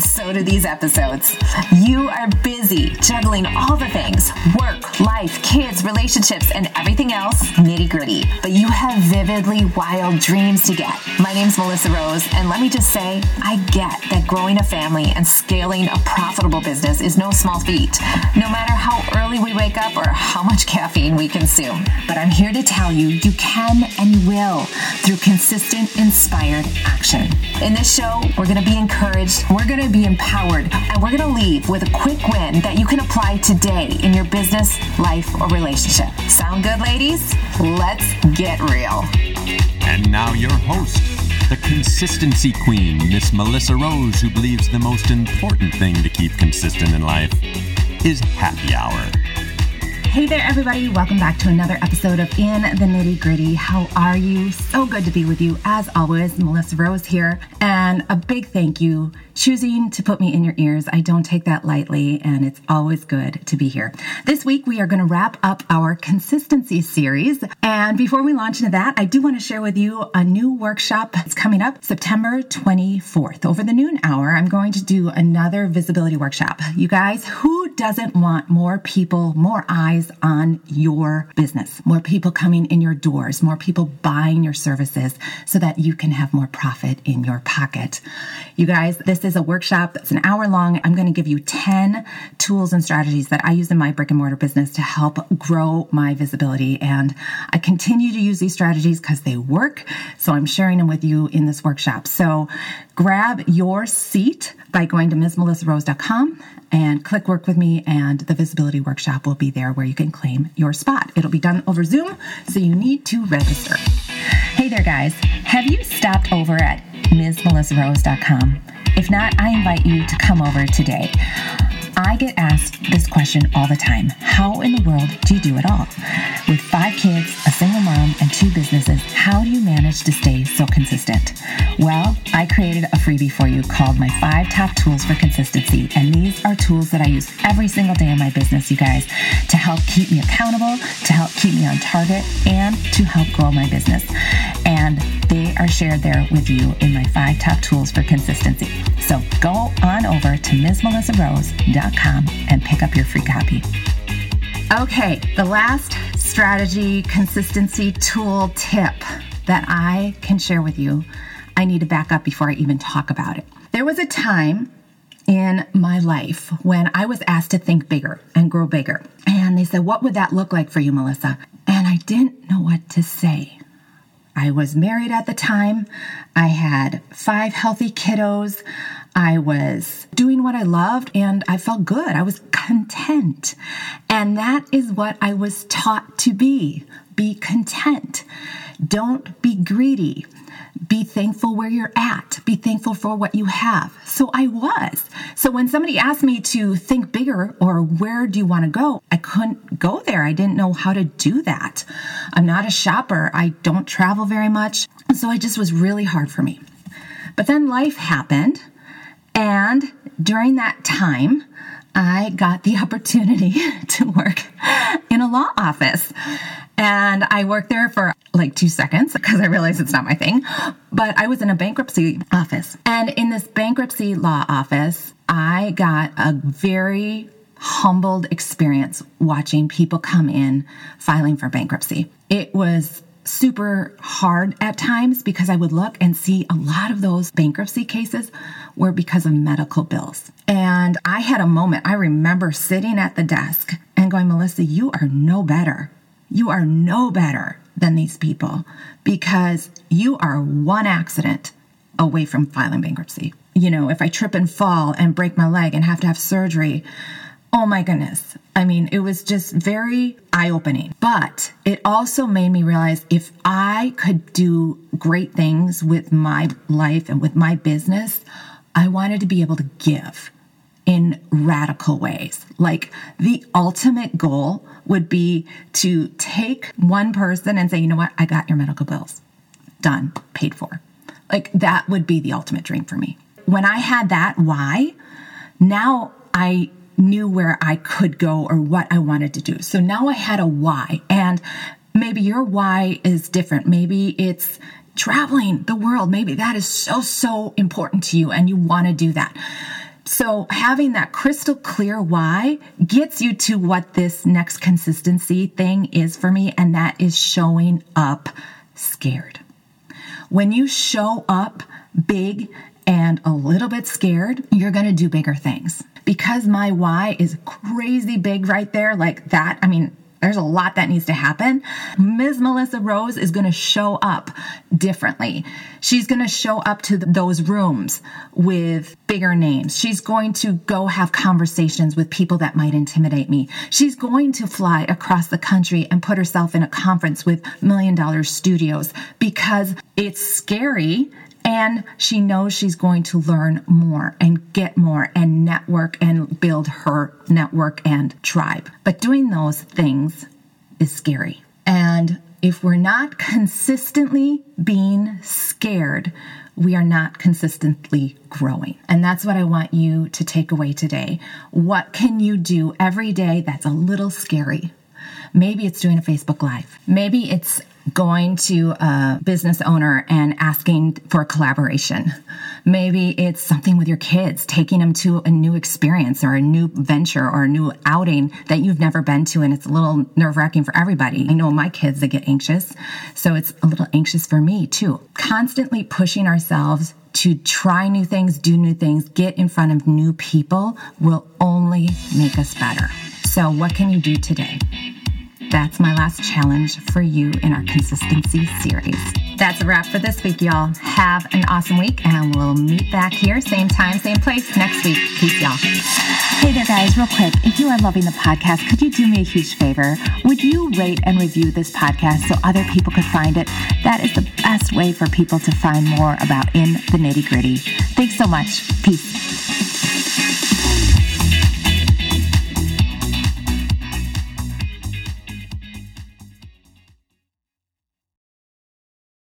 and so do these episodes. You are busy juggling all the things work, life, kids, relationships, and everything else nitty gritty. But you have vividly wild dreams to get. My name's Melissa Rose, and let me just say, I get that growing a family and scaling a profitable business is no small feat, no matter how early we wake up or how much caffeine we consume. But I'm here to tell you, you can and will through consistent, inspired action. In this show, we're going to be encouraged, we're going to be empowered, and we're going to leave with a quick win that you can apply today in your business, life, or relationship. Sound good, ladies? Let's get real. And now your host, the consistency queen, Miss Melissa Rose, who believes the most important thing to keep consistent in life is happy hour. Hey there, everybody. Welcome back to another episode of In the Nitty Gritty. How are you? So good to be with you. As always, Melissa Rose here. And a big thank you choosing to put me in your ears. I don't take that lightly, and it's always good to be here. This week, we are going to wrap up our consistency series. And before we launch into that, I do want to share with you a new workshop. It's coming up September 24th. Over the noon hour, I'm going to do another visibility workshop. You guys, who doesn't want more people, more eyes on your business, more people coming in your doors, more people buying your services so that you can have more profit in your pocket? You guys, this is a workshop that's an hour long. I'm going to give you 10 tools and strategies that I use in my brick and mortar business to help grow my visibility. And I continue to use these strategies because they work. So I'm sharing them with you in this workshop. So grab your seat by going to MsMelissaRose.com and click work with me and the visibility workshop will be there where you can claim your spot. It'll be done over Zoom, so you need to register. Hey there guys, have you stopped over at MsMelissaRose.com? If not, I invite you to come over today. I get asked this question all the time How in the world do you do it all? With five kids, a single mom, and two businesses, how do you manage to stay so consistent? Well, I created a freebie for you called My Five Top Tools for Consistency. And these are tools that I use every single day in my business, you guys, to help keep me accountable, to help keep me on target, and to help grow my business. And they are shared there with you in my five top tools for consistency. So go on over to MsMelissaRose.com and pick up your free copy. Okay, the last strategy consistency tool tip that I can share with you, I need to back up before I even talk about it. There was a time in my life when I was asked to think bigger and grow bigger. And they said, What would that look like for you, Melissa? And I didn't know what to say. I was married at the time. I had five healthy kiddos. I was doing what I loved and I felt good. I was content. And that is what I was taught to be. Be content. Don't be greedy. Be thankful where you're at. Be thankful for what you have. So I was. So when somebody asked me to think bigger or where do you want to go, I couldn't go there. I didn't know how to do that. I'm not a shopper. I don't travel very much. So it just was really hard for me. But then life happened. And during that time, I got the opportunity to work in a law office. And I worked there for like two seconds because I realized it's not my thing. But I was in a bankruptcy office. And in this bankruptcy law office, I got a very humbled experience watching people come in filing for bankruptcy. It was super hard at times because I would look and see a lot of those bankruptcy cases were because of medical bills. And I had a moment, I remember sitting at the desk and going, Melissa, you are no better. You are no better than these people because you are one accident away from filing bankruptcy. You know, if I trip and fall and break my leg and have to have surgery, oh my goodness. I mean, it was just very eye opening. But it also made me realize if I could do great things with my life and with my business, I wanted to be able to give in radical ways. Like the ultimate goal would be to take one person and say, you know what, I got your medical bills. Done, paid for. Like that would be the ultimate dream for me. When I had that why, now I knew where I could go or what I wanted to do. So now I had a why. And maybe your why is different. Maybe it's traveling the world. Maybe that is so, so important to you and you want to do that. So having that crystal clear why gets you to what this next consistency thing is for me, and that is showing up scared. When you show up big and a little bit scared, you're going to do bigger things. Because my why is crazy big right there, like that. I mean, there's a lot that needs to happen. Ms. Melissa Rose is going to show up differently. She's going to show up to those rooms with bigger names. She's going to go have conversations with people that might intimidate me. She's going to fly across the country and put herself in a conference with million dollar studios because it's scary and she knows she's going to learn more and get more and network and build her network and tribe. But doing those things is scary. And if we're not consistently being scared, we are not consistently growing. And that's what I want you to take away today. What can you do every day that's a little scary? Maybe it's doing a Facebook Live. Maybe it's going to a business owner and asking for a collaboration. Maybe it's something with your kids, taking them to a new experience or a new venture or a new outing that you've never been to. And it's a little nerve wracking for everybody. I know my kids, they get anxious. So it's a little anxious for me too. Constantly pushing ourselves to try new things, do new things, get in front of new people will only make us better. So, what can you do today? That's my last challenge for you in our consistency series. That's a wrap for this week, y'all. Have an awesome week, and we'll meet back here, same time, same place next week. Peace, y'all. Hey there, guys, real quick. If you are loving the podcast, could you do me a huge favor? Would you rate and review this podcast so other people could find it? That is the best way for people to find more about In the Nitty Gritty. Thanks so much. Peace.